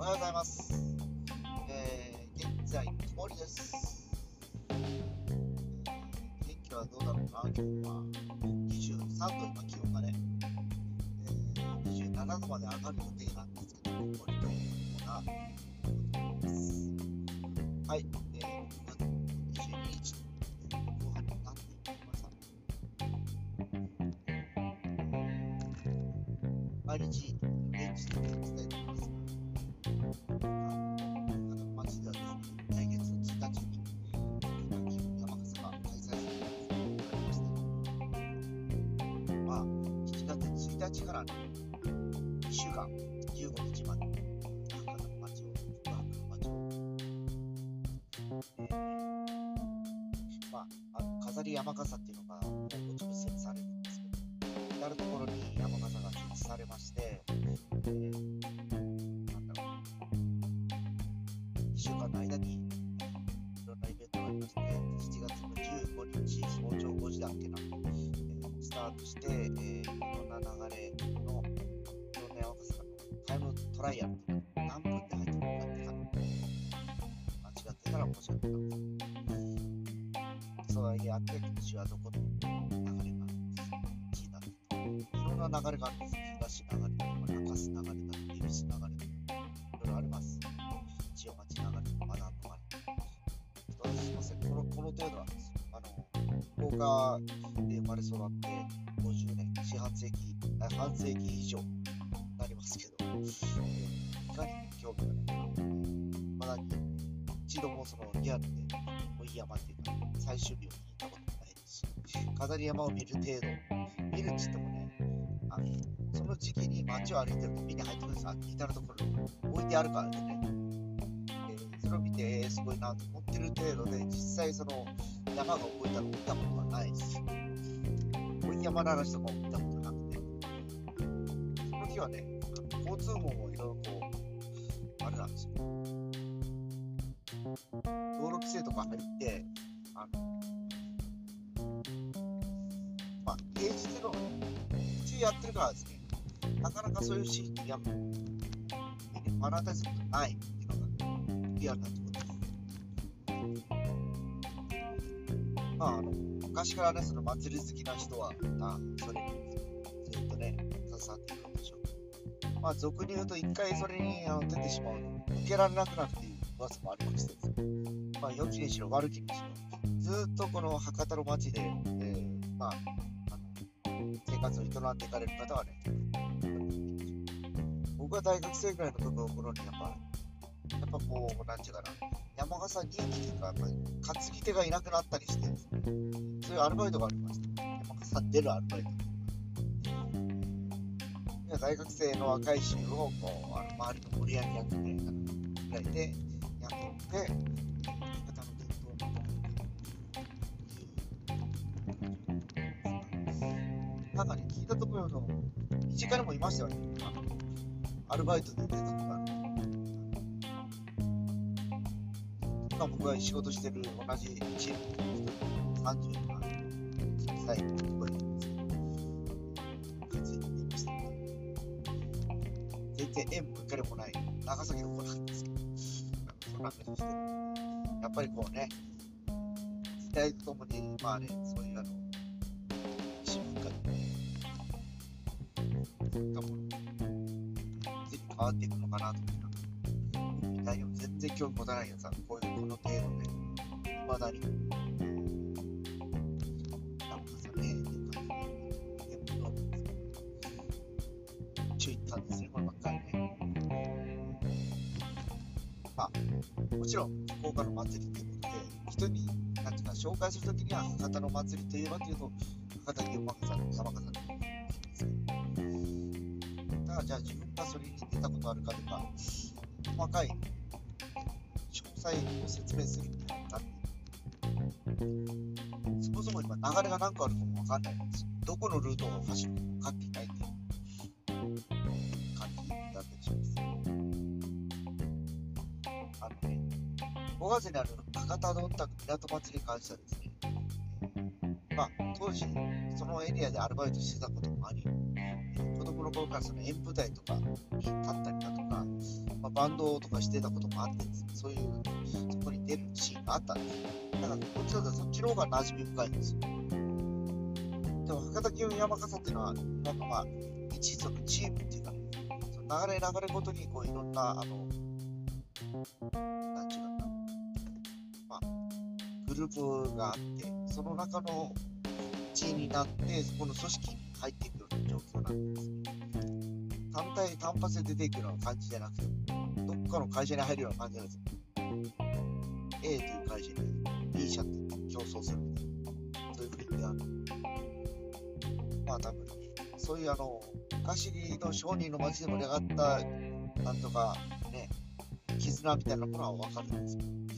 おはようございます、えー、現在曇りです。天気はどうだろうな今日は23度今気温がね、えー、27度まで上がる予定なんですけど曇りというようなことますはい、えー、22日後半になってきました毎日現地で日からの1週間、15日まで、博多の町を、宿泊の町を、えー、まあ、あの飾り山笠っていうのが、もうぼちぼち設置されるんですけど、至る所に山笠が設置されまして、えー週間の間にトライアルっていうの何分で入ってくるかって間違ってたら申し訳ない。そうはいあって、今年はどこの流れが1位だといろんな流れがあるんです。東流れとか、中洲流れだとか、恵比寿流れとか、いろいろあります。千代町流れとか、まだあるのかな。すみません、このこの程度なんですよ。あの、福岡で生まれ育って50年、四半世紀、半世紀以上なりますけど、いかに興味がないか、まだ一度もそのリアルで、追い山っていうか、最終日を聞いたこともないですし、飾り山を見る程度、見るって言ってもね、あのその時期に街を歩いてると、みんな入ってくるんです至るところ置いてあるからね。それを見て、えー、すごいなと思ってる程度で、実際その山が動いたのを見たことはないです。こうい山の話とかも見たことなくて、その日はね、交通網もいろいろこう、あれなんですよ。道路規制とか入って、あの、まあ、平日の中やってるからですね、なかなかそういうシーンにや目の当たりすることない。リアルなところです。まあ、あの昔からね、その祭り好きな人は、あそれにまあ、俗に言うと、一回それにあの出てしまうと、抜けられなくなるっていう噂もありましてまあ、良きにしろ悪きにしろ、ずっとこの博多の街で、えー、まあ、あの生活を営んでいかれる方はね、僕は大学生ぐらいの時の頃にやっぱやっぱこう、なんちゅうかな、山笠人気っていうか、やっぱり担ぎ手がいなくなったりして、そういうアルバイトがありました。山笠出るアルバイト。大学生の若い衆をこうあの周りの盛り上げ役で開いて雇って方の伝統を守るなんかね聞いたところの身近にもいましたよねあのアルバイトで出たとか今僕が仕事してる同じチームの人、30万歳の声な全然縁もゆかりもない長崎の子なんですけど、そんな目として、やっぱりこうね、時代とともに、まあね、そういうあの、市文化で、そういったもの、変わっていくのかなと思って内容全然興味持たないやつはこういうこの程度で、いまだに、ちろん、福岡の祭りっていうことで、人に、なんていうか、紹介するときには、博多の祭りといえばというと、博多山笠の山笠の言うんです、だからじゃあ自分がそれに出たことあるかとか、細かい詳細を説明するみたいなってそもそも今流れが何個あるかもわかんないんですよ。どこのルートを走るかも分かっていないって5月にある博多どんたく港祭りに関してはですね、まあ、当時、そのエリアでアルバイトしてたこともあり、子供の頃からその演舞台とかに立ったりだとか、まあ、バンドとかしてたこともあってですね、そういう、そこに出るシーンがあったんです。だから、どちらかとそっちの方が馴染み深いんですよ。でも博多祇園山笠っていうのは、なんかまあ、一族チームっていうか、その流れ流れごとにこういろんな、あの、なんちゅうかな、まあ、グループがあって、その中の一位になって、そこの組織に入っていくような状況なんです。単体、単発で出ていくような感じじゃなくて、どっかの会社に入るような感じなんですよ。A という会社に B 社って競争するみたいな、そういうふうにあの、まあ多分、そういうあの、走りの商人の街で盛り上がった、なんとかね、絆みたいなものはわかるんですよ。な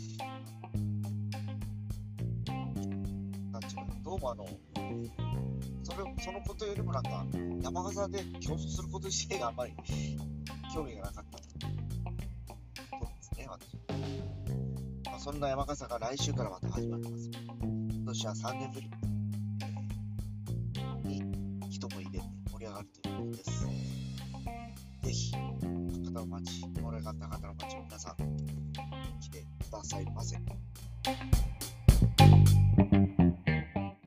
もあのそれそのことよりもなんか山笠で競争すること自体があんまり興味がなかったとですね私、まあ、そんな山笠が来週からまた始まります。今年は3年ぶりに人も入れて盛り上がるということです。ぜひ博多お待ち